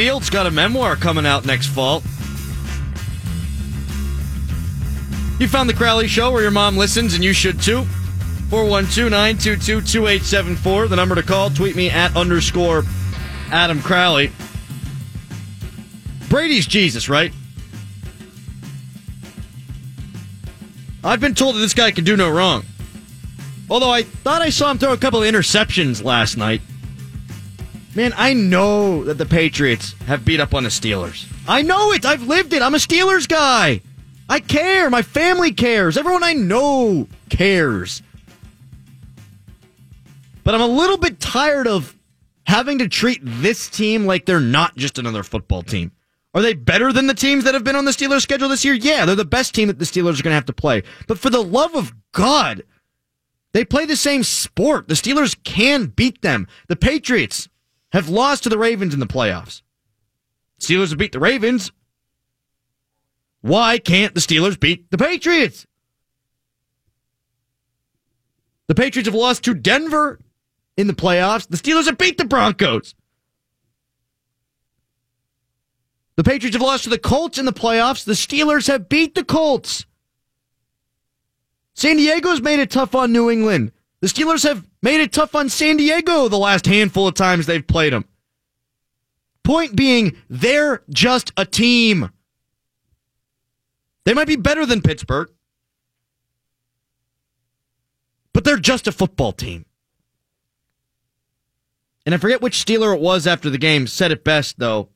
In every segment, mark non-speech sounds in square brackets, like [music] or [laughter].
Fields got a memoir coming out next fall. You found the Crowley Show where your mom listens, and you should too. 412 922 2874, the number to call. Tweet me at underscore Adam Crowley. Brady's Jesus, right? I've been told that this guy can do no wrong. Although I thought I saw him throw a couple of interceptions last night. Man, I know that the Patriots have beat up on the Steelers. I know it. I've lived it. I'm a Steelers guy. I care. My family cares. Everyone I know cares. But I'm a little bit tired of having to treat this team like they're not just another football team. Are they better than the teams that have been on the Steelers schedule this year? Yeah, they're the best team that the Steelers are going to have to play. But for the love of God, they play the same sport. The Steelers can beat them. The Patriots have lost to the Ravens in the playoffs. Steelers have beat the Ravens. Why can't the Steelers beat the Patriots? The Patriots have lost to Denver in the playoffs. The Steelers have beat the Broncos. The Patriots have lost to the Colts in the playoffs. The Steelers have beat the Colts. San Diego's made it tough on New England. The Steelers have made it tough on San Diego the last handful of times they've played them. Point being, they're just a team. They might be better than Pittsburgh, but they're just a football team. And I forget which Steeler it was after the game said it best, though,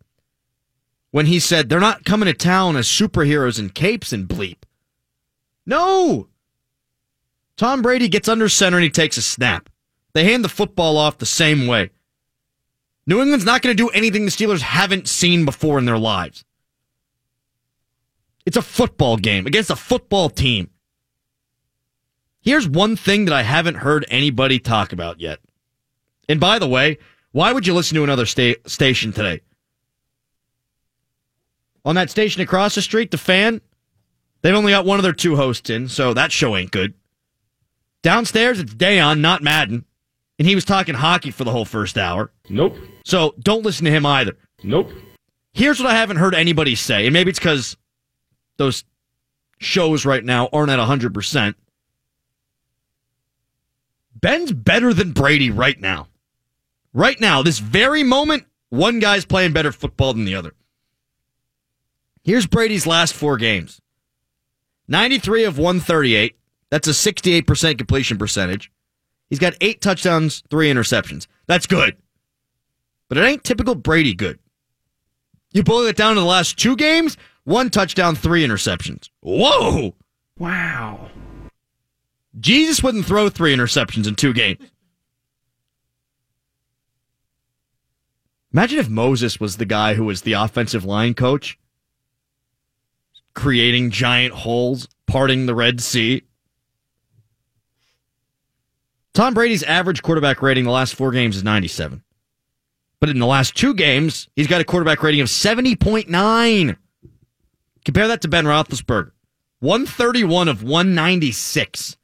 when he said, They're not coming to town as superheroes in capes and bleep. No! Tom Brady gets under center and he takes a snap. They hand the football off the same way. New England's not going to do anything the Steelers haven't seen before in their lives. It's a football game against a football team. Here's one thing that I haven't heard anybody talk about yet. And by the way, why would you listen to another sta- station today? On that station across the street, the fan, they've only got one of their two hosts in, so that show ain't good. Downstairs, it's Dayon, not Madden. And he was talking hockey for the whole first hour. Nope. So don't listen to him either. Nope. Here's what I haven't heard anybody say, and maybe it's because those shows right now aren't at 100%. Ben's better than Brady right now. Right now, this very moment, one guy's playing better football than the other. Here's Brady's last four games 93 of 138. That's a 68% completion percentage. He's got eight touchdowns, three interceptions. That's good. But it ain't typical Brady good. You boil it down to the last two games one touchdown, three interceptions. Whoa! Wow. Jesus wouldn't throw three interceptions in two games. Imagine if Moses was the guy who was the offensive line coach, creating giant holes, parting the Red Sea. Tom Brady's average quarterback rating the last four games is 97. But in the last two games, he's got a quarterback rating of 70.9. Compare that to Ben Roethlisberger. 131 of 196.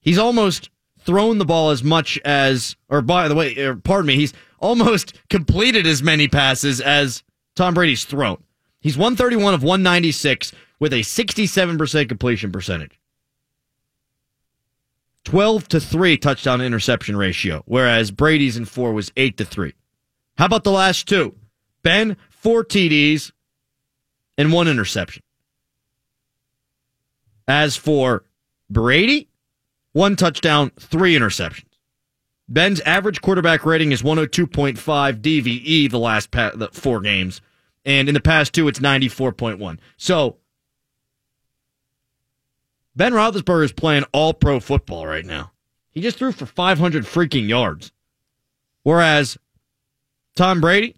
He's almost thrown the ball as much as, or by the way, or pardon me, he's almost [laughs] completed as many passes as Tom Brady's thrown. He's 131 of 196 with a 67% completion percentage. 12 to 3 touchdown interception ratio, whereas Brady's in 4 was 8 to 3. How about the last two? Ben, 4 TDs and 1 interception. As for Brady, 1 touchdown, 3 interceptions. Ben's average quarterback rating is 102.5 DVE the last pa- the 4 games, and in the past two it's 94.1. So Ben Roethlisberger is playing all pro football right now. He just threw for 500 freaking yards. Whereas Tom Brady,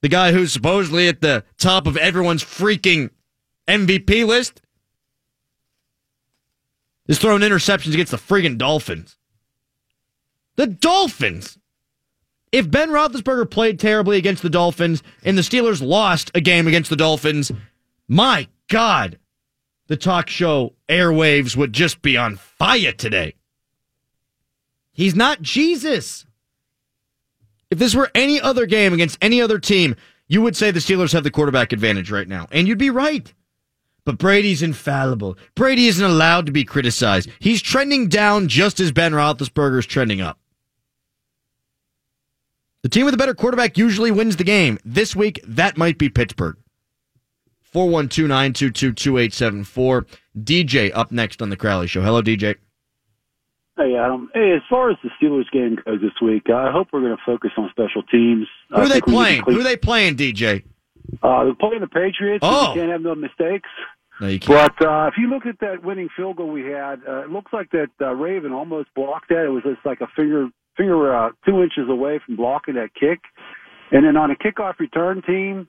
the guy who's supposedly at the top of everyone's freaking MVP list, is throwing interceptions against the friggin' Dolphins. The Dolphins! If Ben Roethlisberger played terribly against the Dolphins and the Steelers lost a game against the Dolphins, my God, the talk show airwaves would just be on fire today. He's not Jesus. If this were any other game against any other team, you would say the Steelers have the quarterback advantage right now. And you'd be right. But Brady's infallible. Brady isn't allowed to be criticized. He's trending down just as Ben Roethlisberger is trending up. The team with a better quarterback usually wins the game. This week, that might be Pittsburgh. 412 922 2874. DJ up next on The Crowley Show. Hello, DJ. Hey, Adam. Hey, as far as the Steelers game goes this week, I hope we're going to focus on special teams. Who are they playing? Who are they playing, DJ? Uh, they're playing the Patriots. Oh. You can't have no mistakes. No, you can't. But uh, if you look at that winning field goal we had, uh, it looks like that uh, Raven almost blocked that. It was just like a finger finger uh, two inches away from blocking that kick. And then on a kickoff return team,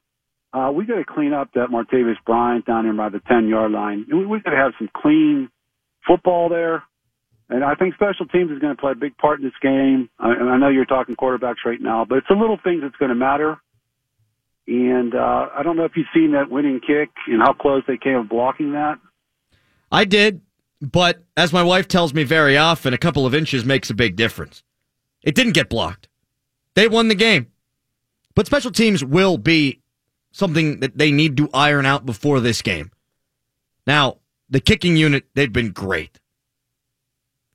uh, we got to clean up that Martavis Bryant down there by the 10 yard line. We, we got to have some clean football there. And I think special teams is going to play a big part in this game. I, and I know you're talking quarterbacks right now, but it's a little things that's going to matter. And uh, I don't know if you've seen that winning kick and how close they came of blocking that. I did, but as my wife tells me very often, a couple of inches makes a big difference. It didn't get blocked. They won the game. But special teams will be something that they need to iron out before this game. Now, the kicking unit, they've been great.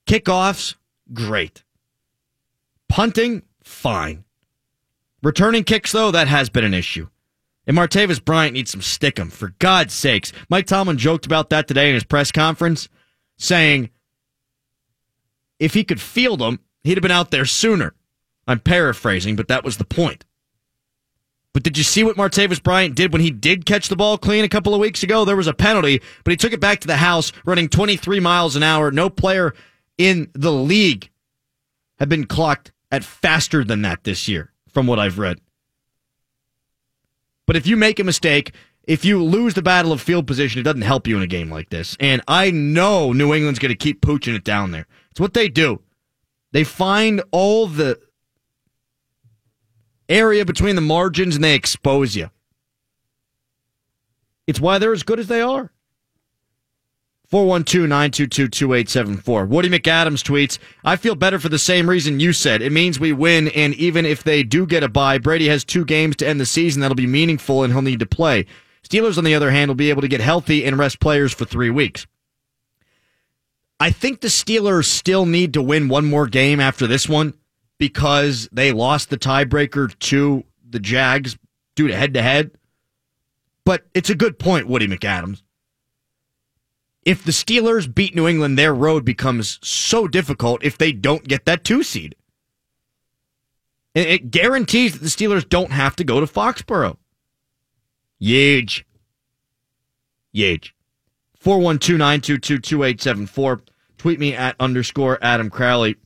Kickoffs, great. Punting, fine. Returning kicks, though, that has been an issue. And Martavis Bryant needs some stickum, for God's sakes. Mike Tomlin joked about that today in his press conference, saying if he could field them, he'd have been out there sooner. I'm paraphrasing, but that was the point. But did you see what Martavis Bryant did when he did catch the ball clean a couple of weeks ago? There was a penalty, but he took it back to the house running 23 miles an hour. No player in the league have been clocked at faster than that this year, from what I've read. But if you make a mistake, if you lose the battle of field position, it doesn't help you in a game like this. And I know New England's going to keep pooching it down there. It's what they do. They find all the area between the margins and they expose you. It's why they're as good as they are. 412 922 2874. Woody McAdams tweets, I feel better for the same reason you said. It means we win, and even if they do get a bye, Brady has two games to end the season that'll be meaningful and he'll need to play. Steelers, on the other hand, will be able to get healthy and rest players for three weeks. I think the Steelers still need to win one more game after this one because they lost the tiebreaker to the Jags due to head to head. But it's a good point, Woody McAdams. If the Steelers beat New England, their road becomes so difficult if they don't get that two seed. It guarantees that the Steelers don't have to go to Foxborough. Huge. Huge. 412-922-2874. Tweet me at underscore Adam Crowley.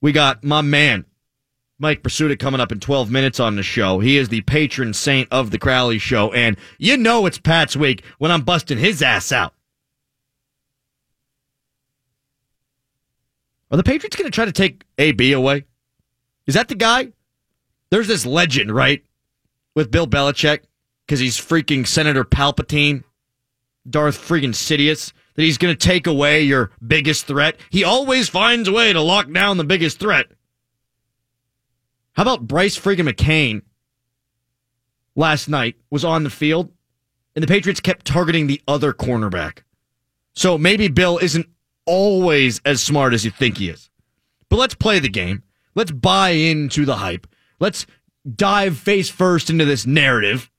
We got my man, Mike Prisuta, coming up in 12 minutes on the show. He is the patron saint of the Crowley show, and you know it's Pat's week when I'm busting his ass out. Are the Patriots going to try to take AB away? Is that the guy? There's this legend, right? With Bill Belichick, because he's freaking Senator Palpatine, Darth freaking Sidious, that he's going to take away your biggest threat. He always finds a way to lock down the biggest threat. How about Bryce freaking McCain last night was on the field, and the Patriots kept targeting the other cornerback. So maybe Bill isn't always as smart as you think he is. But let's play the game. Let's buy into the hype. Let's dive face first into this narrative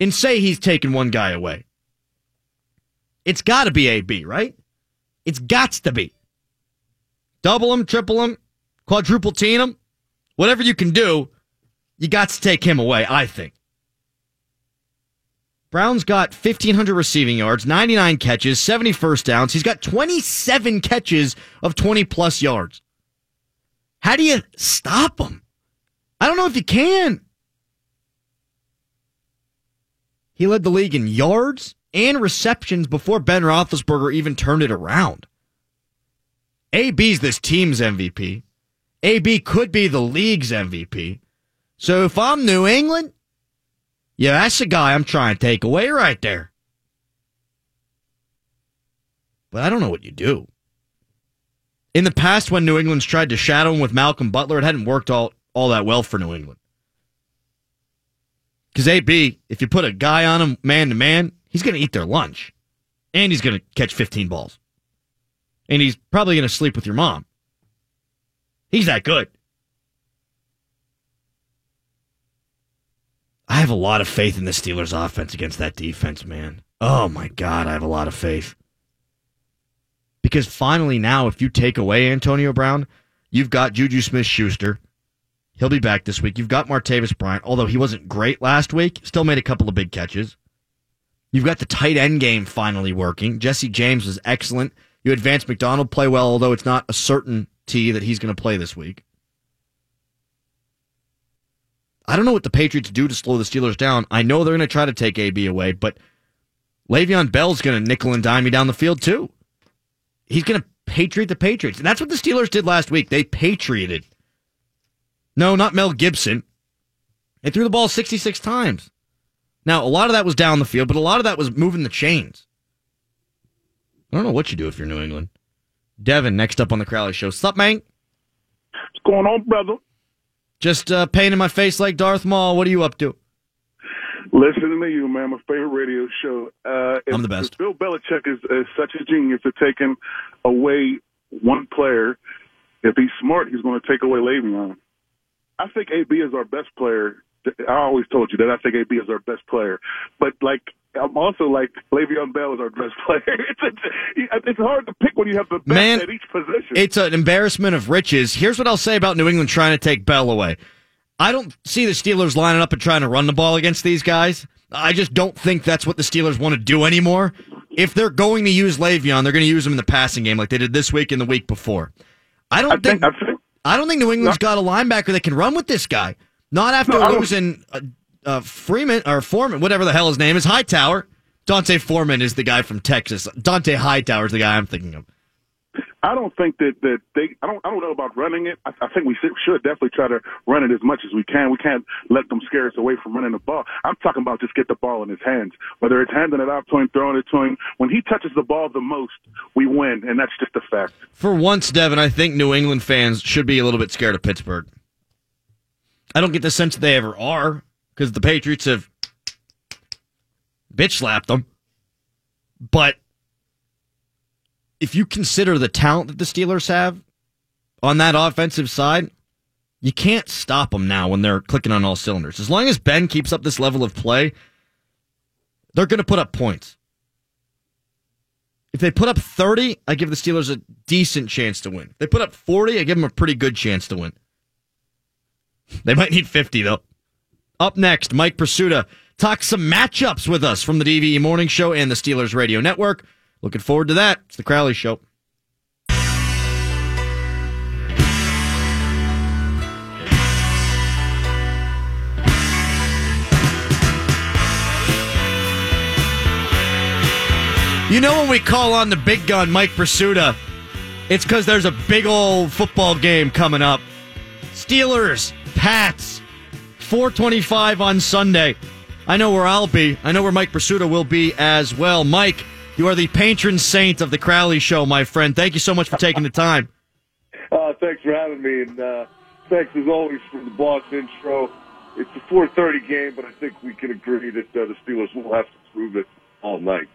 and say he's taken one guy away. It's got to be AB, right? It's got to be. Double him, triple him, quadruple team him, whatever you can do, you got to take him away, I think. Brown's got 1,500 receiving yards, 99 catches, 70 first downs. He's got 27 catches of 20 plus yards. How do you stop him? I don't know if you can. He led the league in yards and receptions before Ben Roethlisberger even turned it around. AB's this team's MVP. AB could be the league's MVP. So if I'm New England, yeah, that's the guy I'm trying to take away right there. But I don't know what you do. In the past, when New England's tried to shadow him with Malcolm Butler, it hadn't worked all all that well for New England. Because AB, if you put a guy on him man to man, he's going to eat their lunch. And he's going to catch 15 balls. And he's probably going to sleep with your mom. He's that good. I have a lot of faith in the Steelers' offense against that defense, man. Oh my God, I have a lot of faith. Because finally, now, if you take away Antonio Brown, you've got Juju Smith Schuster. He'll be back this week. You've got Martavis Bryant, although he wasn't great last week, still made a couple of big catches. You've got the tight end game finally working. Jesse James was excellent. You had Vance McDonald play well, although it's not a certainty that he's going to play this week. I don't know what the Patriots do to slow the Steelers down. I know they're going to try to take AB away, but Le'Veon Bell's going to nickel and dime me down the field too. He's going to patriot the Patriots. And that's what the Steelers did last week. They patrioted. No, not Mel Gibson. They threw the ball 66 times. Now, a lot of that was down the field, but a lot of that was moving the chains. I don't know what you do if you're New England. Devin, next up on the Crowley Show. Sup, man? What's going on, brother? Just uh, painting my face like Darth Maul. What are you up to? Listening to you, man. My favorite radio show. Uh, if, I'm the best. Bill Belichick is, is such a genius at taking away one player. If he's smart, he's going to take away Le'Veon. I think AB is our best player. I always told you that I think AB is our best player. But like, I'm also like Le'Veon Bell is our best player. [laughs] It's it's, it's hard to pick when you have the best Man, at each position. It's an embarrassment of riches. Here's what I'll say about New England trying to take Bell away. I don't see the Steelers lining up and trying to run the ball against these guys. I just don't think that's what the Steelers want to do anymore. If they're going to use Le'Veon, they're going to use him in the passing game like they did this week and the week before. I don't I think, think, I don't think New England's got a linebacker that can run with this guy. Not after No, losing uh, uh, Freeman or Foreman, whatever the hell his name is, Hightower. Dante Foreman is the guy from Texas. Dont'a Hightower is the guy I'm thinking of. I don't think that that they. I don't. I don't know about running it. I, I think we should, should definitely try to run it as much as we can. We can't let them scare us away from running the ball. I'm talking about just get the ball in his hands. Whether it's handing it out to him, throwing it to him. When he touches the ball the most, we win, and that's just a fact. For once, Devin, I think New England fans should be a little bit scared of Pittsburgh. I don't get the sense that they ever are because the Patriots have bitch slapped them. But if you consider the talent that the Steelers have on that offensive side, you can't stop them now when they're clicking on all cylinders. As long as Ben keeps up this level of play, they're going to put up points. If they put up 30, I give the Steelers a decent chance to win. If they put up 40, I give them a pretty good chance to win. They might need 50, though. Up next, Mike Prisuta talks some matchups with us from the DVE Morning Show and the Steelers Radio Network. Looking forward to that. It's the Crowley Show. You know when we call on the big gun, Mike Prisuta, it's because there's a big old football game coming up. Steelers, Pats, 425 on Sunday. I know where I'll be. I know where Mike Prisuta will be as well. Mike, you are the patron saint of the Crowley Show, my friend. Thank you so much for taking the time. Uh, thanks for having me, and uh, thanks as always for the boss intro. It's a 4:30 game, but I think we can agree that uh, the Steelers will have to prove it all night.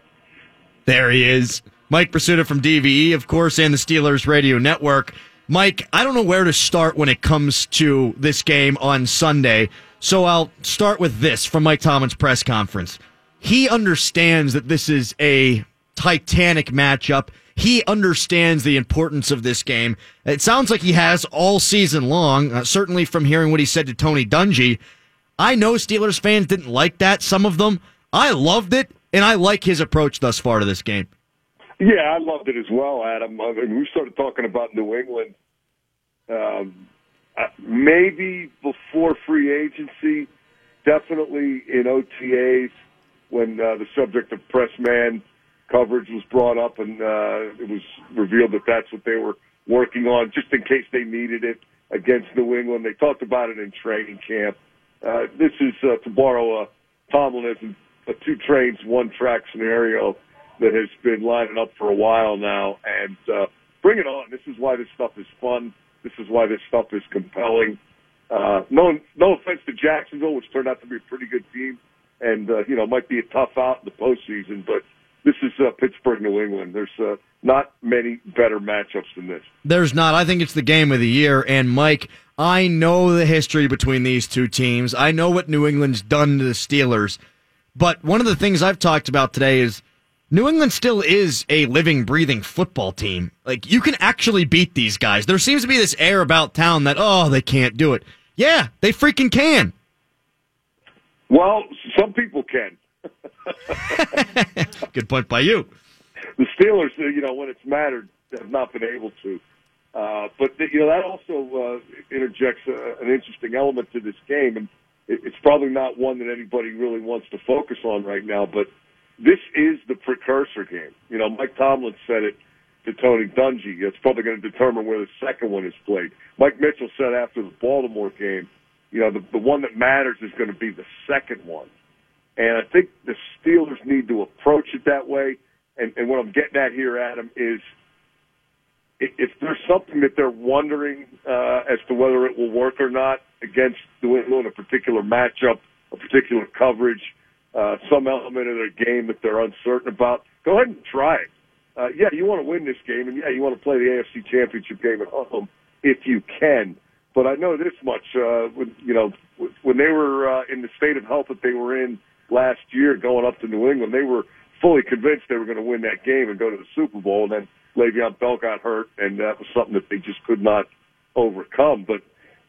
There he is. Mike Prisuta from DVE, of course, and the Steelers Radio Network. Mike, I don't know where to start when it comes to this game on Sunday, so I'll start with this from Mike Tomlin's press conference. He understands that this is a titanic matchup. He understands the importance of this game. It sounds like he has all season long, uh, certainly from hearing what he said to Tony Dungy. I know Steelers fans didn't like that, some of them. I loved it, and I like his approach thus far to this game. Yeah, I loved it as well, Adam. I mean, we started talking about New England um, maybe before free agency, definitely in OTAs when uh, the subject of press man coverage was brought up and uh, it was revealed that that's what they were working on, just in case they needed it against New England. They talked about it in training camp. Uh, this is, uh, to borrow a Tomlinism, a two trains, one track scenario that has been lining up for a while now. And uh, bring it on. This is why this stuff is fun. This is why this stuff is compelling. Uh, no, no offense to Jacksonville, which turned out to be a pretty good team, and uh, you know might be a tough out in the postseason, but this is uh, Pittsburgh, New England. There's uh, not many better matchups than this. There's not. I think it's the game of the year. And Mike, I know the history between these two teams. I know what New England's done to the Steelers. But one of the things I've talked about today is New England still is a living, breathing football team. Like, you can actually beat these guys. There seems to be this air about town that, oh, they can't do it. Yeah, they freaking can. Well, some people can. [laughs] Good point by you. The Steelers, uh, you know, when it's mattered, have not been able to. Uh, but you know that also uh, interjects a, an interesting element to this game, and it, it's probably not one that anybody really wants to focus on right now. But this is the precursor game. You know, Mike Tomlin said it to Tony Dungy. It's probably going to determine where the second one is played. Mike Mitchell said after the Baltimore game, you know, the, the one that matters is going to be the second one. And I think the Steelers need to approach it that way. And, and what I'm getting at here, Adam, is if there's something that they're wondering uh, as to whether it will work or not against New England, a particular matchup, a particular coverage, uh, some element of their game that they're uncertain about, go ahead and try it. Uh, yeah, you want to win this game, and yeah, you want to play the AFC Championship game at home if you can. But I know this much: uh, when you know when they were uh, in the state of health that they were in last year, going up to New England, they were fully convinced they were going to win that game and go to the Super Bowl. And then Le'Veon Bell got hurt, and that was something that they just could not overcome. But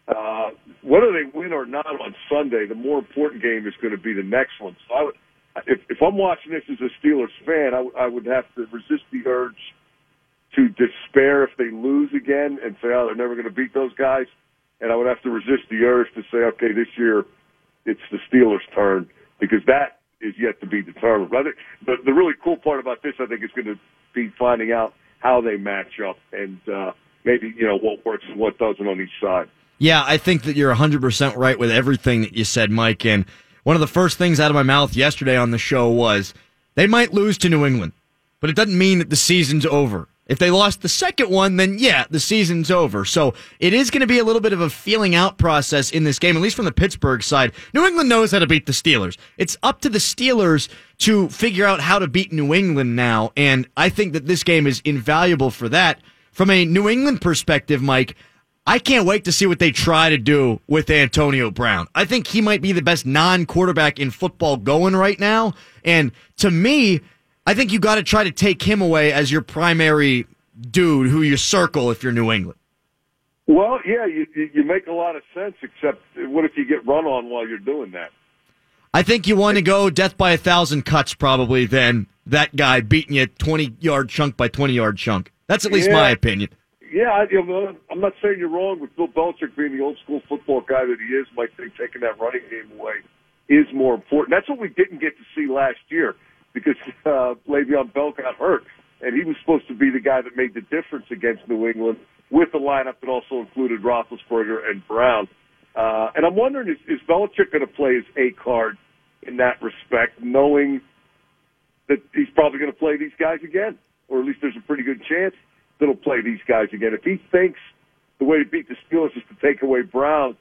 uh, whether they win or not on Sunday, the more important game is going to be the next one. So I would, if, if I'm watching this as a Steelers fan, I, w- I would have to resist the urge to despair if they lose again and say, oh, they're never going to beat those guys. And I would have to resist the urge to say, okay, this year it's the Steelers' turn because that is yet to be determined. Rather, the, the really cool part about this, I think, is going to be finding out how they match up and uh, maybe you know what works and what doesn't on each side. Yeah, I think that you're 100% right with everything that you said, Mike. And one of the first things out of my mouth yesterday on the show was they might lose to New England, but it doesn't mean that the season's over. If they lost the second one, then yeah, the season's over. So it is going to be a little bit of a feeling out process in this game, at least from the Pittsburgh side. New England knows how to beat the Steelers. It's up to the Steelers to figure out how to beat New England now. And I think that this game is invaluable for that. From a New England perspective, Mike, I can't wait to see what they try to do with Antonio Brown. I think he might be the best non quarterback in football going right now. And to me, I think you got to try to take him away as your primary dude who you circle if you're New England. Well, yeah, you, you make a lot of sense, except what if you get run on while you're doing that? I think you want to go death by a thousand cuts probably than that guy beating you 20 yard chunk by 20 yard chunk. That's at least yeah. my opinion. Yeah, you know, I'm not saying you're wrong with Bill Belichick being the old school football guy that he is. Might think taking that running game away is more important. That's what we didn't get to see last year because uh, Le'Veon Bell got hurt, and he was supposed to be the guy that made the difference against New England with the lineup that also included Roethlisberger and Brown. Uh, and I'm wondering, is, is Belichick going to play his A card in that respect, knowing that he's probably going to play these guys again, or at least there's a pretty good chance that he'll play these guys again. If he thinks the way to beat the Steelers is to take away Brown,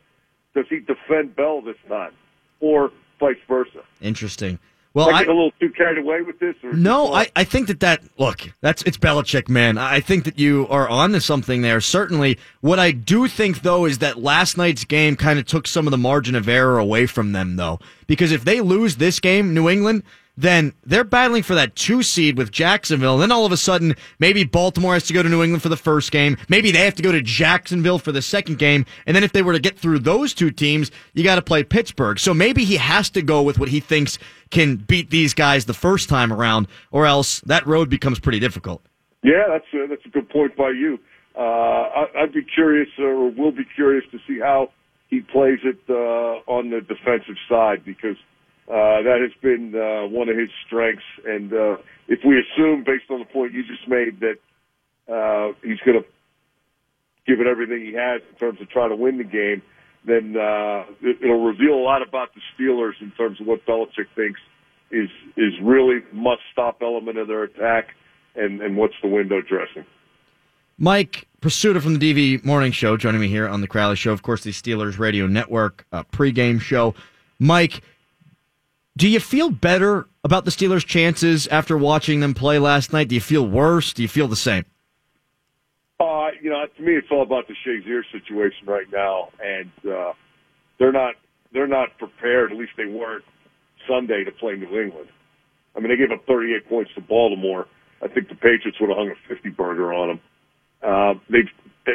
does he defend Bell this time, or vice versa? Interesting. Well, I get a little too carried away with this. no, I, I think that that look that's it's Belichick, man. I think that you are on to something there. Certainly, what I do think though is that last night's game kind of took some of the margin of error away from them, though, because if they lose this game, New England, then they're battling for that two seed with Jacksonville. And then all of a sudden, maybe Baltimore has to go to New England for the first game. Maybe they have to go to Jacksonville for the second game. And then if they were to get through those two teams, you got to play Pittsburgh. So maybe he has to go with what he thinks can beat these guys the first time around, or else that road becomes pretty difficult. Yeah, that's a, that's a good point by you. Uh, I, I'd be curious, or will be curious, to see how he plays it uh, on the defensive side because uh, that has been uh, one of his strengths. And uh, if we assume, based on the point you just made, that uh, he's going to give it everything he has in terms of trying to win the game, then uh, it, it'll reveal a lot about the Steelers in terms of what Belichick thinks is is really must stop element of their attack, and and what's the window dressing. Mike Prisuta from the DVE Morning Show joining me here on the Crowley Show. Of course, the Steelers Radio Network uh, pregame show. Mike, do you feel better about the Steelers' chances after watching them play last night? Do you feel worse? Do you feel the same? Uh, you know, to me, it's all about the Shazier situation right now, and uh, they're not they're not prepared. At least they weren't Sunday to play New England. I mean, they gave up 38 points to Baltimore. I think the Patriots would have hung a 50 burger on them. Uh, they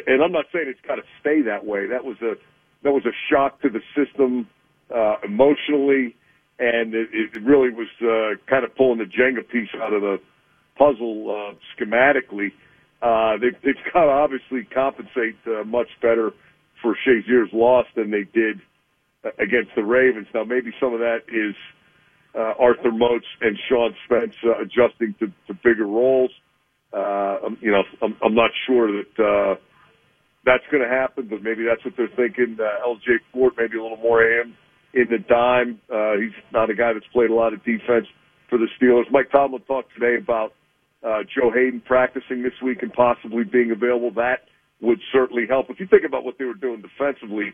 and I'm not saying it's got to stay that way. That was a that was a shock to the system uh, emotionally, and it, it really was uh, kind of pulling the Jenga piece out of the puzzle uh, schematically. Uh, they've, they've got to obviously compensate uh, much better for Shazier's loss than they did uh, against the Ravens. Now, maybe some of that is uh, Arthur Moats and Sean Spence uh, adjusting to, to bigger roles. Uh, I'm, you know, I'm, I'm not sure that uh, that's going to happen, but maybe that's what they're thinking. Uh, L.J. Fort, maybe a little more him in the dime. Uh, he's not a guy that's played a lot of defense for the Steelers. Mike Tomlin talked today about uh, Joe Haden practicing this week and possibly being available. That would certainly help. If you think about what they were doing defensively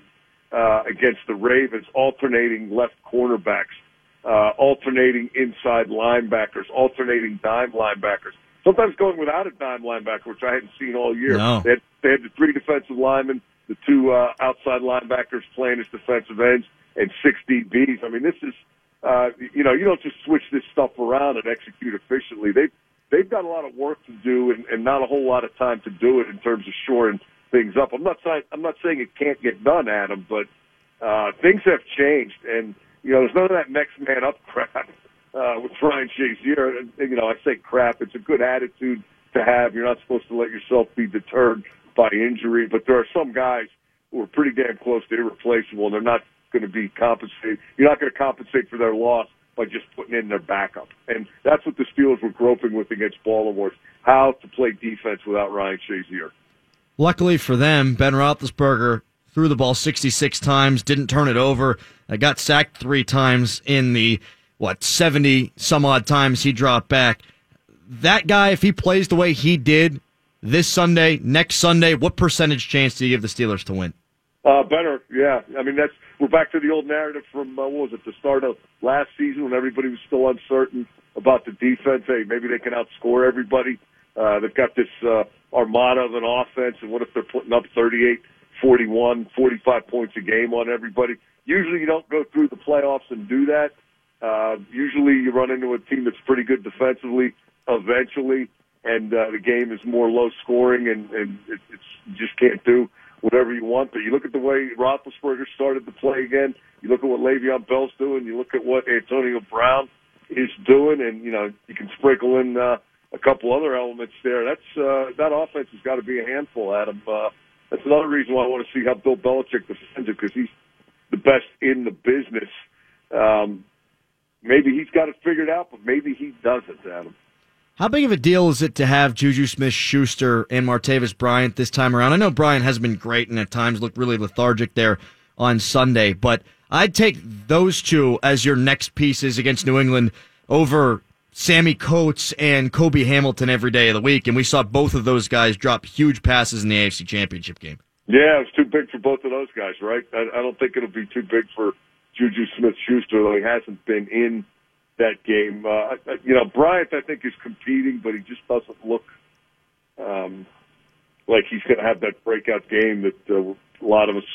uh, against the Ravens, alternating left cornerbacks, uh, alternating inside linebackers, alternating dime linebackers sometimes going without a dime linebacker, which I hadn't seen all year. No. They, had, they had the three defensive linemen, the two uh, outside linebackers playing as defensive ends, and six DBs. I mean, this is, uh, you know, you don't just switch this stuff around and execute efficiently. They've they've got a lot of work to do, and, and not a whole lot of time to do it in terms of shoring things up. I'm not saying I'm not saying it can't get done, Adam, but uh, things have changed, and you know, there's none of that next man up [laughs] crap uh, with Ryan Shazier. You know, I say crap. It's a good attitude to have. You're not supposed to let yourself be deterred by injury, but there are some guys who are pretty damn close to irreplaceable, and they're not going to be compensated. You're not going to compensate for their loss by just putting in their backup. And that's what the Steelers were groping with against Baltimore, how to play defense without Ryan Shazier. Luckily for them, Ben Roethlisberger threw the ball 66 times, didn't turn it over, uh, got sacked three times in the what, 70 some odd times he dropped back. That guy, if he plays the way he did this Sunday, next Sunday, what percentage chance do you give the Steelers to win? Uh, better, yeah. I mean, that's we're back to the old narrative from uh, what was it, the start of last season when everybody was still uncertain about the defense. Hey, maybe they can outscore everybody. Uh, they've got this uh, armada of an offense, and what if they're putting up 38, 41, 45 points a game on everybody? Usually, you don't go through the playoffs and do that. Uh, usually you run into a team that's pretty good defensively eventually, and uh, the game is more low scoring, and, and it, it's just can't do whatever you want. But you look at the way Roethlisberger started to play again. You look at what Le'Veon Bell's doing. You look at what Antonio Brown is doing, and you know you can sprinkle in uh, a couple other elements there. That's uh, that offense has got to be a handful, Adam. Uh, that's another reason why I want to see how Bill Belichick defends it because he's the best in the business. Um, maybe he's got it figured out, but maybe he doesn't, Adam. How big of a deal is it to have Juju Smith Schuster and Martavis Bryant this time around? I know Bryant has been great and at times looked really lethargic there on Sunday, but I'd take those two as your next pieces against New England over Sammy Coates and Cobi Hamilton every day of the week. And we saw both of those guys drop huge passes in the AFC Championship game. Yeah, it's too big for both of those guys, right? I, I don't think it'll be too big for Juju Smith Schuster, though he hasn't been in that game. Uh, you know, Bryant, I think, is competing, but he just doesn't look um, like he's going to have that breakout game that uh, a lot of us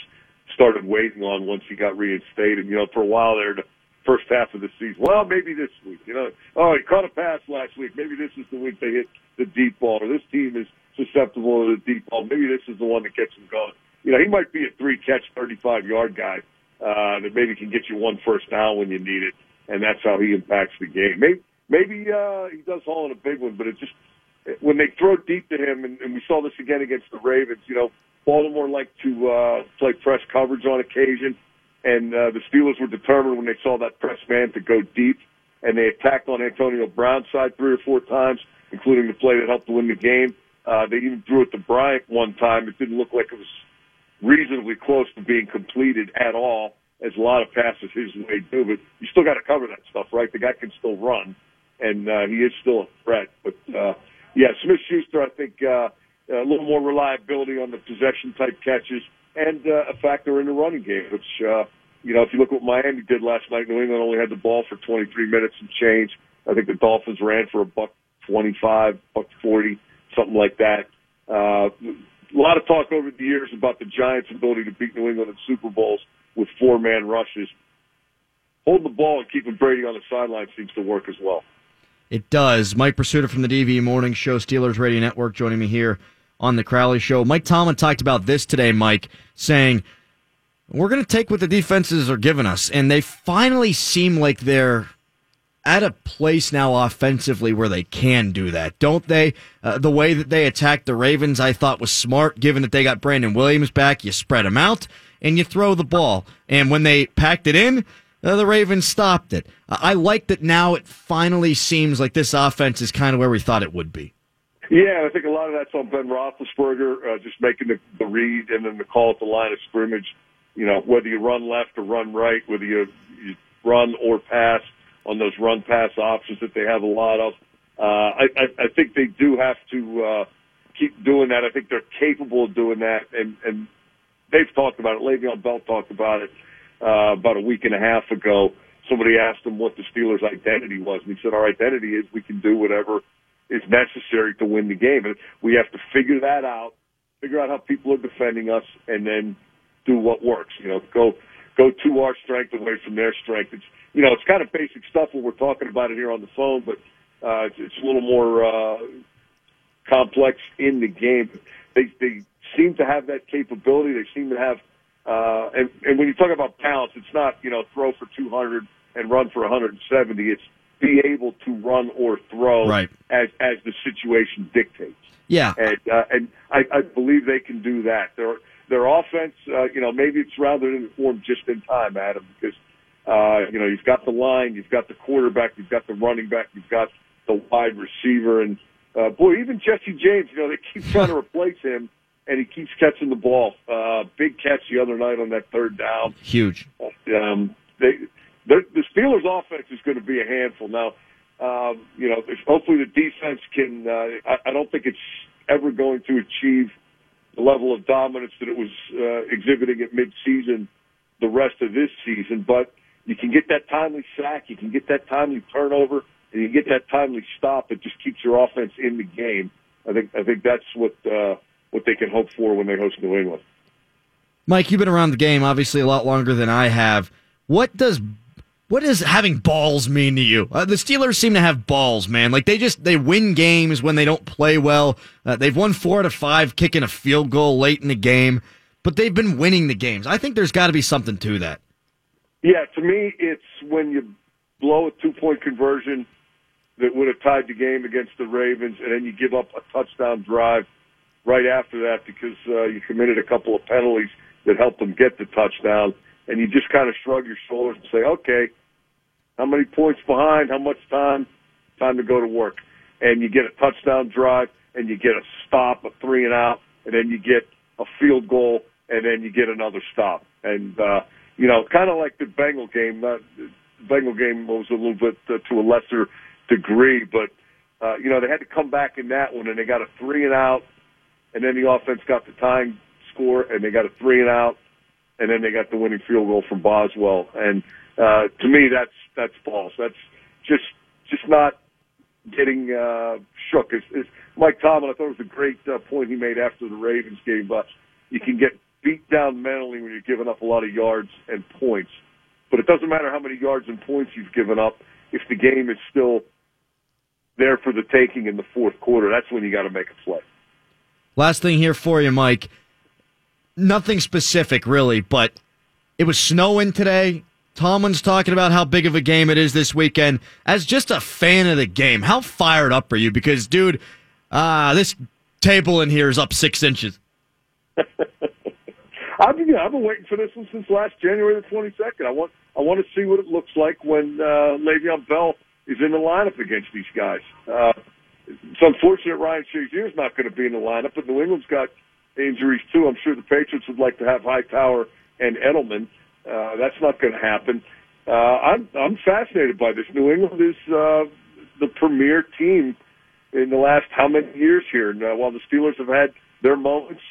started waiting on once he got reinstated. You know, for a while there, the first half of the season. Well, maybe this week. You know, oh, he caught a pass last week. Maybe this is the week they hit the deep ball, or this team is susceptible to the deep ball. Maybe this is the one that gets him going. You know, he might be a three catch, 35 yard guy uh, that maybe can get you one first down when you need it, and that's how he impacts the game. Maybe maybe uh, he does haul in a big one, but it just when they throw deep to him, and, and we saw this again against the Ravens. You know, Baltimore like to uh, play press coverage on occasion, and uh, the Steelers were determined when they saw that press man to go deep, and they attacked on Antonio Brown's side three or four times, including the play that helped to win the game. Uh, they even threw it to Bryant one time. It didn't look like it was reasonably close to being completed at all, as a lot of passes his way do. But you still got to cover that stuff, right? The guy can still run, and uh, he is still a threat. But uh, yeah, Smith Schuster, I think uh, a little more reliability on the possession type catches, and uh, a factor in the running game, which, uh, you know, if you look at what Miami did last night, New England only had the ball for 23 minutes and change. I think the Dolphins ran for a buck 25, buck 40, something like that. Uh, a lot of talk over the years about the Giants' ability to beat New England in Super Bowls with four-man rushes. Holding the ball and keeping Brady on the sideline seems to work as well. It does. Mike Prisuta from the DVE Morning Show, Steelers Radio Network, joining me here on the Crowley Show. Mike Tomlin talked about this today, Mike, saying, We're going to take what the defenses are giving us. And they finally seem like they're at a place now offensively where they can do that, don't they? Uh, the way that they attacked the Ravens, I thought was smart, given that they got Brandon Williams back. You spread them out and you throw the ball. And when they packed it in, uh, the Ravens stopped it. I like that now it finally seems like this offense is kind of where we thought it would be. Yeah, I think a lot of that's on Ben Roethlisberger, uh, just making the, the read and then the call at the line of scrimmage. You know, whether you run left or run right, whether you, you run or pass on those run pass options that they have a lot of. Uh, I, I, I think they do have to uh, keep doing that. I think they're capable of doing that, and and they've talked about it. Le'Veon Bell talked about it uh, about a week and a half ago. Somebody asked him what the Steelers' identity was, and he said, "Our identity is we can do whatever is necessary to win the game, and we have to figure that out, figure out how people are defending us, and then do what works. You know, go go to our strength away from their strength. It's you know, it's kind of basic stuff when we're talking about it here on the phone, but uh, it's, it's a little more uh, complex in the game. They they seem to have that capability. They seem to have, uh, and, and when you talk about balance, it's not you know throw for 200 and run for 170. It's be able to run or throw right. as as the situation dictates. Yeah, and uh, and I, I believe they can do that. Their their offense, uh, you know, maybe it's rounded into form just in time, Adam, because uh, you know you've got the line, you've got the quarterback, you've got the running back, you've got the wide receiver, and uh, boy, even Jesse James, you know, they keep trying to [laughs] replace him, and he keeps catching the ball. Uh, big catch the other night on that third down. Huge. Um, they, the Steelers' offense is going to be a handful now. Um, you know, hopefully the defense can. Uh, I, I don't think it's ever going to achieve the level of dominance that it was uh, exhibiting at midseason the rest of this season, but you can get that timely sack, you can get that timely turnover, and you get that timely stop. It just keeps your offense in the game. I think I think that's what uh, what they can hope for when they host New England. Mike, you've been around the game obviously a lot longer than I have. What does what does having balls mean to you? Uh, the Steelers seem to have balls, man. Like they just they win games when they don't play well. Uh, they've won four out of five, kicking a field goal late in the game, but they've been winning the games. I think there's got to be something to that. Yeah, to me, it's when you blow a two point conversion that would have tied the game against the Ravens, and then you give up a touchdown drive right after that because uh, you committed a couple of penalties that helped them get the touchdown, and you just kind of shrug your shoulders and say, okay, how many points behind? How much time? Time to go to work. And you get a touchdown drive, and you get a stop, a three and out, and then you get a field goal, and then you get another stop. And, uh, you know, kind of like the Bengal game. Not, the Bengal game was a little bit uh, to a lesser degree, but, uh, you know, they had to come back in that one, and they got a three and out, and then the offense got the time score, and they got a three and out, and then they got the winning field goal from Boswell. And, uh, to me, that's that's false. That's just just not getting uh, shook. It's, it's Mike Tomlin. I thought it was a great uh, point he made after the Ravens game. But you can get beat down mentally when you're giving up a lot of yards and points. But it doesn't matter how many yards and points you've given up if the game is still there for the taking in the fourth quarter. That's when you got to make a play. Last thing here for you, Mike. Nothing specific, really, but it was snowing today. Tomlin's talking about how big of a game it is this weekend. As just a fan of the game, how fired up are you? Because, dude, uh, this table in here is up six inches. [laughs] I've been, I've been waiting for this one since last January the 22nd. I want, I want to see what it looks like when uh, Le'Veon Bell is in the lineup against these guys. Uh, it's unfortunate Ryan Shazier is not going to be in the lineup, but New England's got injuries too. I'm sure the Patriots would like to have Hightower and Edelman. Uh, that's not going to happen. Uh, I'm I'm fascinated by this. New England is uh, the premier team in the last how many years here. And uh, while the Steelers have had their moments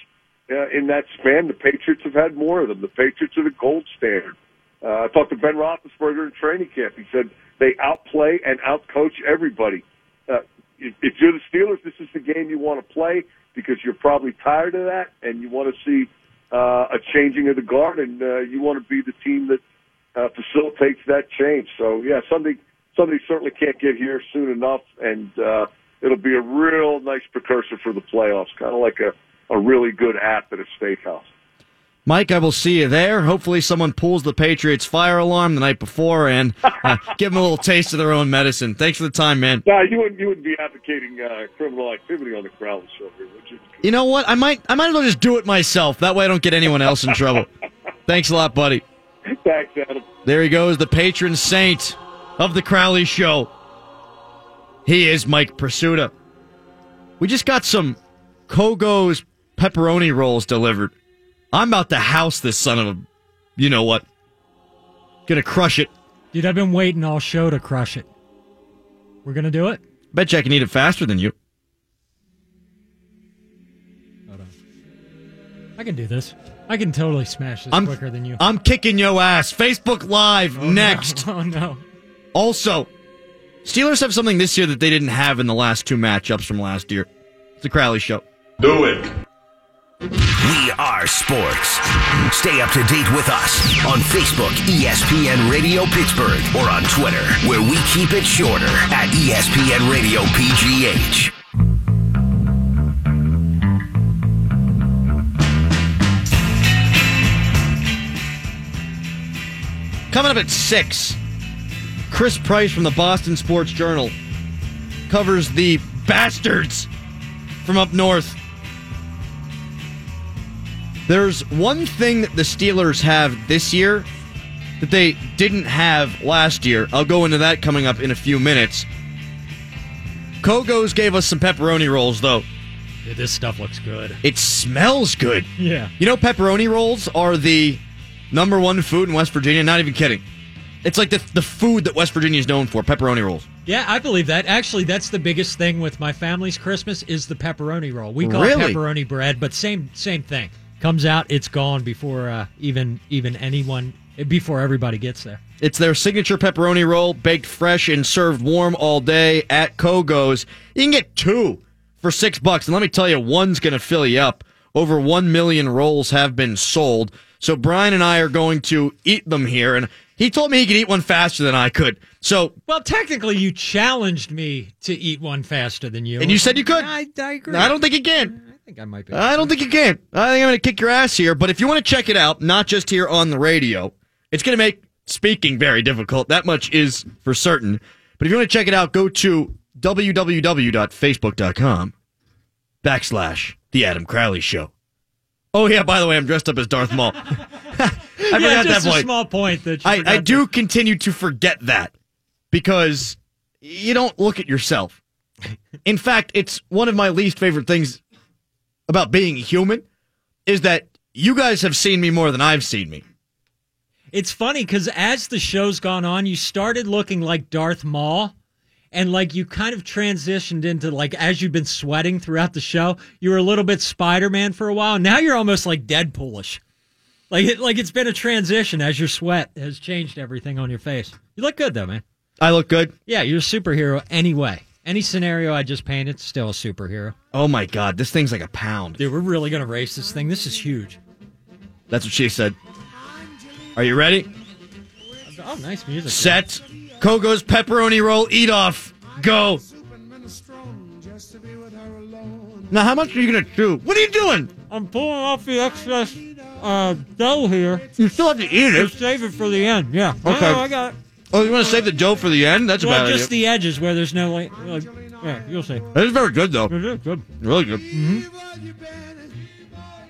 uh, in that span, the Patriots have had more of them. The Patriots are the gold standard. Uh, I talked to Ben Roethlisberger in training camp. He said they outplay and outcoach everybody. If, you're the Steelers, this is the game you want to play because you're probably tired of that and you want to see uh, a changing of the guard and uh, you want to be the team that uh, facilitates that change. So yeah, something somebody certainly can't get here soon enough, and uh, it'll be a real nice precursor for the playoffs, kind of like a, a really good app at a steakhouse. Mike, I will see you there. Hopefully, someone pulls the Patriots fire alarm the night before and uh, [laughs] give them a little taste of their own medicine. Thanks for the time, man. Nah, you wouldn't you wouldn't be advocating uh, criminal activity on the Crowley show here, would you? You know what? I might I might as well just do it myself. That way, I don't get anyone else in trouble. [laughs] Thanks a lot, buddy. Thanks, Adam. There he goes, the patron saint of the Crowley Show. He is Mike Prisuta. We just got some Kogo's pepperoni rolls delivered. I'm about to house this son of a, you know what? Gonna crush it. Dude, I've been waiting all show to crush it. We're gonna do it. Bet you I can eat it faster than you. I can do this. I can totally smash this I'm quicker than you. I'm kicking yo ass. Facebook Live Oh, no. next. [laughs] Oh no. Also, Steelers have something this year that they didn't have in the last two matchups from last year. It's the Crowley Show. Do it. We are sports. Stay up to date with us on Facebook, ESPN Radio Pittsburgh, or on Twitter, where we keep it shorter at ESPN Radio PGH. Coming up at 6, Chris Price from the Boston Sports Journal covers the bastards from up north. There's one thing that the Steelers have this year that they didn't have last year. I'll go into that coming up in a few minutes. Kogo's gave us some pepperoni rolls, though. Dude, this stuff looks good. It smells good. Yeah. You know, pepperoni rolls are the number one food in West Virginia. Not even kidding. It's like the, the food that West Virginia is known for pepperoni rolls. Yeah, I believe that. Actually, that's the biggest thing with my family's Christmas is the pepperoni roll. We call Really? it pepperoni bread, but same same thing. Comes out, it's gone before uh, even even anyone before everybody gets there. It's their signature pepperoni roll, baked fresh and served warm all day at Kogo's. You can get two for six bucks. And let me tell you, one's going to fill you up. Over one million rolls have been sold. So Brian and I are going to eat them here. And he told me he could eat one faster than I could. So, Well, technically, you challenged me to eat one faster than you, and you said you could. I, I agree. I don't think you can. I think I might be. I don't think you can. I think I'm going to kick your ass here. But if you want to check it out, not just here on the radio, it's going to make speaking very difficult. That much is for certain. But if you want to check it out, go to www.facebook.com backslash The Adam Crowley Show. Oh, yeah, by the way, I'm dressed up as Darth Maul. [laughs] I yeah, forgot that just a point. small point that you I, I forgot do continue to forget that because you don't look at yourself. In fact, it's one of my least favorite things about being human is that you guys have seen me more than I've seen me. It's funny because as the show's gone on, you started looking like Darth Maul, and like you kind of transitioned into like as you've been sweating throughout the show, you were a little bit Spider Man for a while. Now you're almost like Deadpoolish. Like it, like it's been a transition as your sweat has changed everything on your face. You look good though, man. I look good. Yeah, you're a superhero anyway. Any scenario I just painted, still a superhero. Oh my god, this thing's like a pound. Dude, we're really gonna race this thing. This is huge. That's what she said. Are you ready? Oh, nice music. Set. Kogo's pepperoni roll. Eat off. Go. Now, how much are you gonna chew? What are you doing? I'm pulling off the excess uh, dough here. You still have to eat it. save it for the end. Yeah. Okay. No, I got it. Oh, you want to save the dough for the end? That's a Well, bad just idea. the edges where there's no like, like yeah, you'll see. That is very good though. It is good. Really good. Mm-hmm.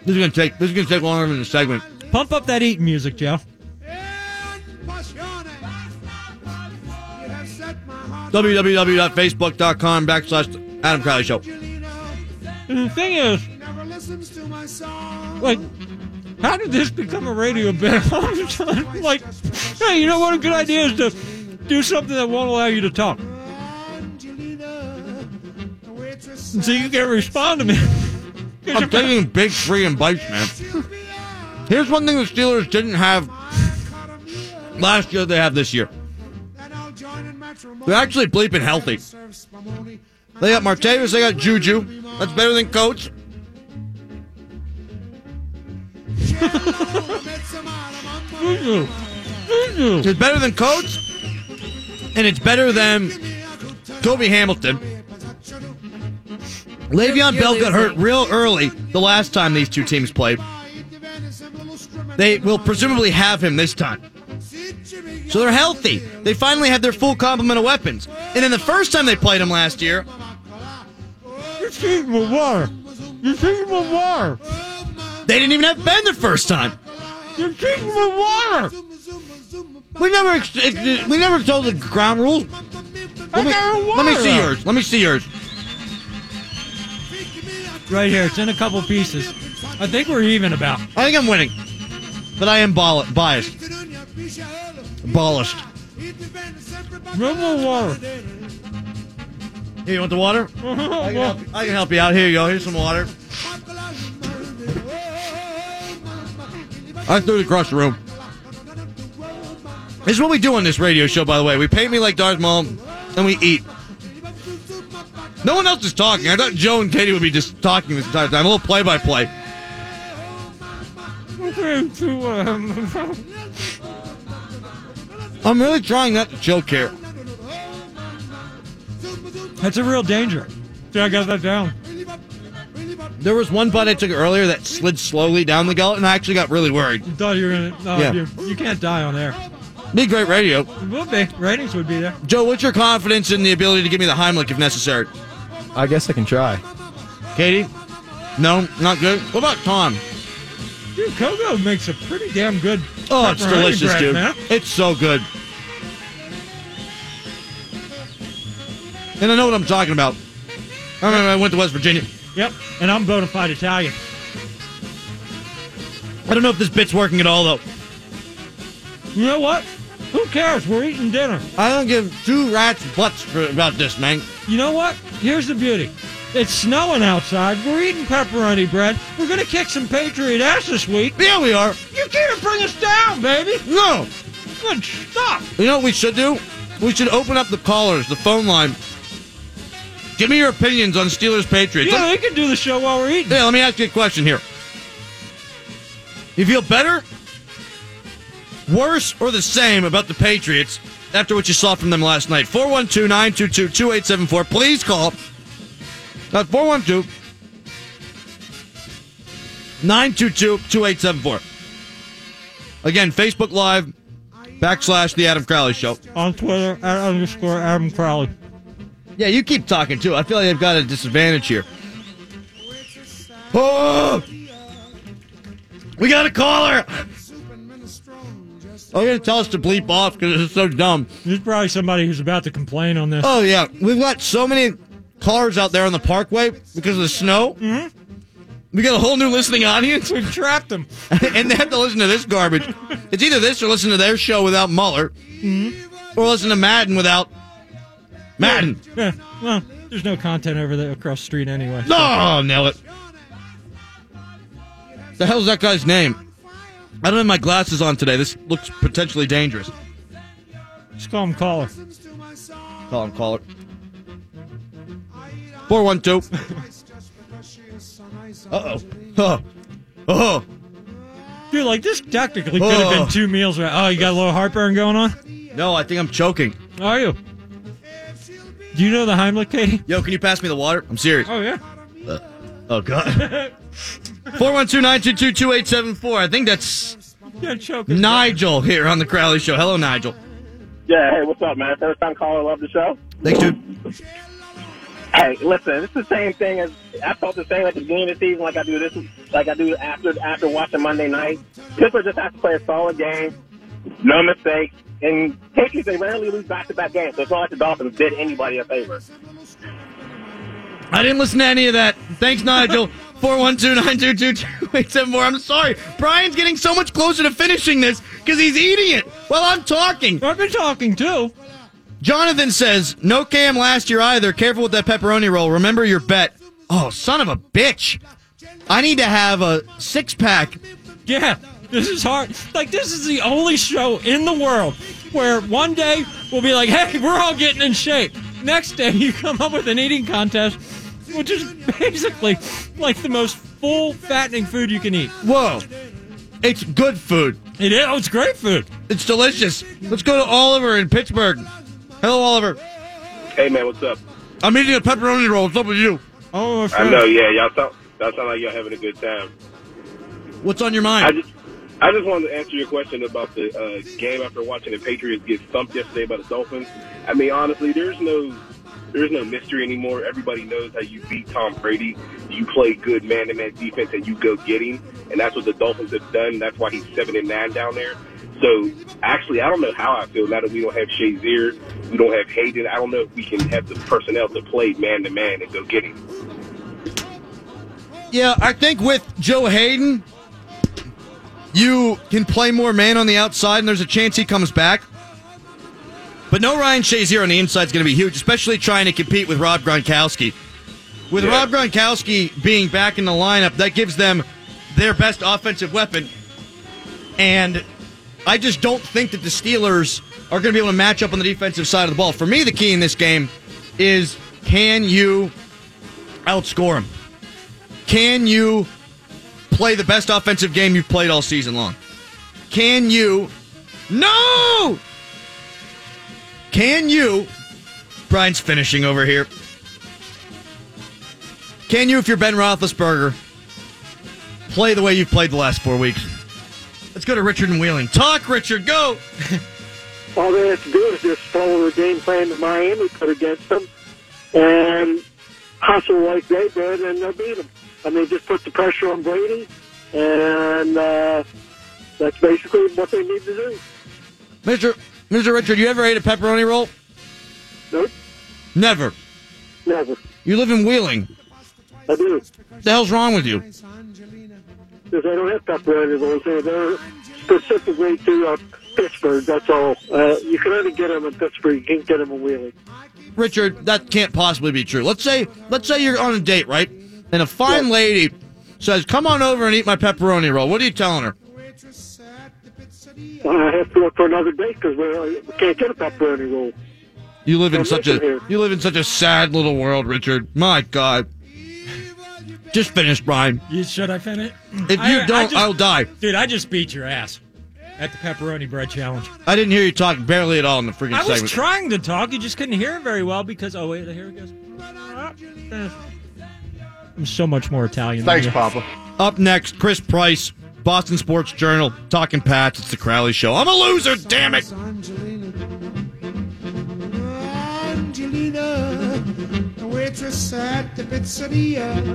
This is gonna take. This is gonna take longer than the segment. Pump up that eating music, Joe. www.facebook.com backslash Adam Crowley Show. And the thing is, like, how did this become a radio bit? [laughs] Like, hey, you know what? A good idea is to do something that won't allow you to talk. So you can't respond to me. I'm taking big free and bites, man. Here's one thing the Steelers didn't have last year. They have this year. They're actually bleeping healthy. They got Martavis. They got Juju. That's better than Coates. It's better than Coates, and it's better than Cobi Hamilton. Le'Veon Bell got hurt real early the last time these two teams played. They will presumably have him this time. So they're healthy. They finally have their full complement of weapons. And then the first time they played him last year, You're cheating with water. You're cheating with water. They didn't even have Ben the first time. You're cheating with water. We never we never told the ground rules. Let me, let me see yours. Let me see yours. Right here. It's in a couple pieces. I think we're even about. I think I'm winning, but I am ball- biased. Abolished. No more water. Here, you want the water? [laughs] I can, help, I can help you out. Here you go. Here's some water. I threw it across the room. This is what we do on this radio show, by the way. We paint me like Darth Maul, and we eat. No one else is talking. I thought Joe and Katie would be just talking this entire time. A little play-by-play. [laughs] I'm really trying not to choke here. That's a real danger. See, I got that down. There was one bite I took earlier that slid slowly down the gullet, and I actually got really worried. You thought you were gonna. No, Yeah. you, you can't die on air. Be great radio. It would be. Ratings would be there. Joe, what's your confidence in the ability to give me the Heimlich if necessary? I guess I can try. Katie? No, not good. What about Tom? Dude, Kogo makes a pretty damn good. Oh, it's delicious, bread, dude. Man. It's so good. And I know what I'm talking about. I remember I went to West Virginia. Yep. And I'm bona fide Italian. I don't know if this bit's working at all, though. You know what? Who cares? We're eating dinner. I don't give two rats butts for, about this, man. You know what? Here's the beauty. It's snowing outside. We're eating pepperoni bread. We're gonna kick some Patriot ass this week. Yeah, we are. You can't bring us down, baby. No. Good stuff. You know what we should do? We should open up the callers, the phone line. Give me your opinions on Steelers Patriots. Yeah, they can do the show while we're eating. Yeah, let me ask you a question here. You feel better, worse, or the same about the Patriots after what you saw from them last night? 412 922 2874. Please call. Uh, That's 412 922 2874. Again, Facebook Live, backslash The Adam Crowley Show. On Twitter at underscore Adam Crowley. Yeah, you keep talking too. I feel like I've got a disadvantage here. Oh! We got a caller! Oh, you're gonna tell us to bleep off because it's so dumb. There's probably somebody who's about to complain on this. Oh yeah, we've got so many cars out there on the parkway because of the snow. Mm-hmm. We got a whole new listening audience, We've trapped them. [laughs] and they have to listen to this garbage. It's either this or listen to their show without Mueller, or listen to Madden without Madden. Yeah, well, there's no content over there across the street anyway. Oh, nail it. The hell's that guy's name? I don't have my glasses on today. This looks potentially dangerous. Just call him caller. Call him, caller. 412. [laughs] Uh oh. Oh. Oh. Dude, like this technically could have been two meals. Right? Oh, you got a little heartburn going on? No, I think I'm choking. How are you? Do you know the Heimlich, Katie? Yo, can you pass me the water? I'm serious. Oh, yeah. Uh, oh, God. [laughs] 412-922-2874. I think that's Yeah, choke. Nigel here on the Crowley Show. Hello, Nigel. Yeah, hey, what's up, man? First time caller, love the show. Thanks, dude. Hey, listen, it's the same thing as I felt the same at the beginning of the season, like I do this, like I do after after watching Monday night. Pittsburgh just has to play a solid game, no mistake. and Patriots they rarely lose back to back games, so it's not like the Dolphins did anybody a favor. I didn't listen to any of that. Thanks, Nigel. [laughs] 412-922-2874. I'm sorry. Brian's getting so much closer to finishing this because he's eating it while I'm talking. I've been talking too. Jonathan says, no cam last year either. Careful with that pepperoni roll. Remember your bet. Oh, son of a bitch! I need to have a six pack. Yeah, this is hard. Like, this is the only show in the world where one day we'll be like, hey, we're all getting in shape. Next day, [laughs] you come up with an eating contest, which is basically like the most full, fattening food you can eat. Whoa, it's good food. It is. Oh, it's great food. It's delicious. Let's go to Oliver in Pittsburgh. Hello, Oliver. Hey man, what's up? I'm eating a pepperoni roll. What's up with you? Oh, I know, yeah, y'all sound y'all sound like y'all having a good time. What's on your I mind? just I just wanted to answer your question about the uh, game after watching the Patriots get thumped yesterday by the Dolphins. I mean, honestly, there's no there's no mystery anymore. Everybody knows how you beat Tom Brady. You play good man-to-man defense and you go get him, and that's what the Dolphins have done. That's why he's seven and nine down there. So actually, I don't know how I feel now that we don't have Shazier, we don't have Haden. I don't know if we can have the personnel to play man-to-man and go get him. Yeah, I think with Joe Haden, you can play more man on the outside, and there's a chance he comes back. But no Ryan Shazier on the inside is going to be huge, especially trying to compete with Rob Gronkowski. With Yeah. Rob Gronkowski being back in the lineup, that gives them their best offensive weapon. And I just don't think that the Steelers are going to be able to match up on the defensive side of the ball. For me, the key in this game is can you outscore them? Can you play the best offensive game you've played all season long? Can you? No! Can you? Brian's finishing over here. Can you, if you're Ben Roethlisberger, play the way you've played the last four weeks? Let's go to Richard and Wheeling. Talk, Richard. Go. all they have to do is just follow the game plan that Miami put against them and hustle like they did, and they'll beat them. I mean, just put the pressure on Brady, and uh, that's basically what they need to do. Mr. Mr. Richard, you ever ate a pepperoni roll? Nope, Never. never. You live in Wheeling. I do. What the hell's wrong with you? Because I don't have pepperoni rolls. They're specifically to uh, Pittsburgh, that's all. Uh, you can only get them in Pittsburgh. You can't get them in Wheeling. Richard, that can't possibly be true. Let's say let's say you're on a date, right? And a fine lady says, "Come on over and eat my pepperoni roll." What are you telling her? I have to look for another date because uh, we can't get a pepperoni roll. You live in I'm such a here. you live in such a sad little world, Richard. My God. Just finish, Brian. You, should I finish? If I- you I don't, just- I'll die. Dude, I just beat your ass at the pepperoni bread challenge. I didn't hear you talk barely at all in the freaking I was segment. trying to talk, you just couldn't hear it very well because oh wait, here it goes. Ah, I'm so much more Italian. Thanks, than you. Papa. Up next, Chris Price, Boston Sports Journal, talking Pats. It's the Crowley Show. I'm a loser, damn it. Angelina, the waitress at the pizzeria.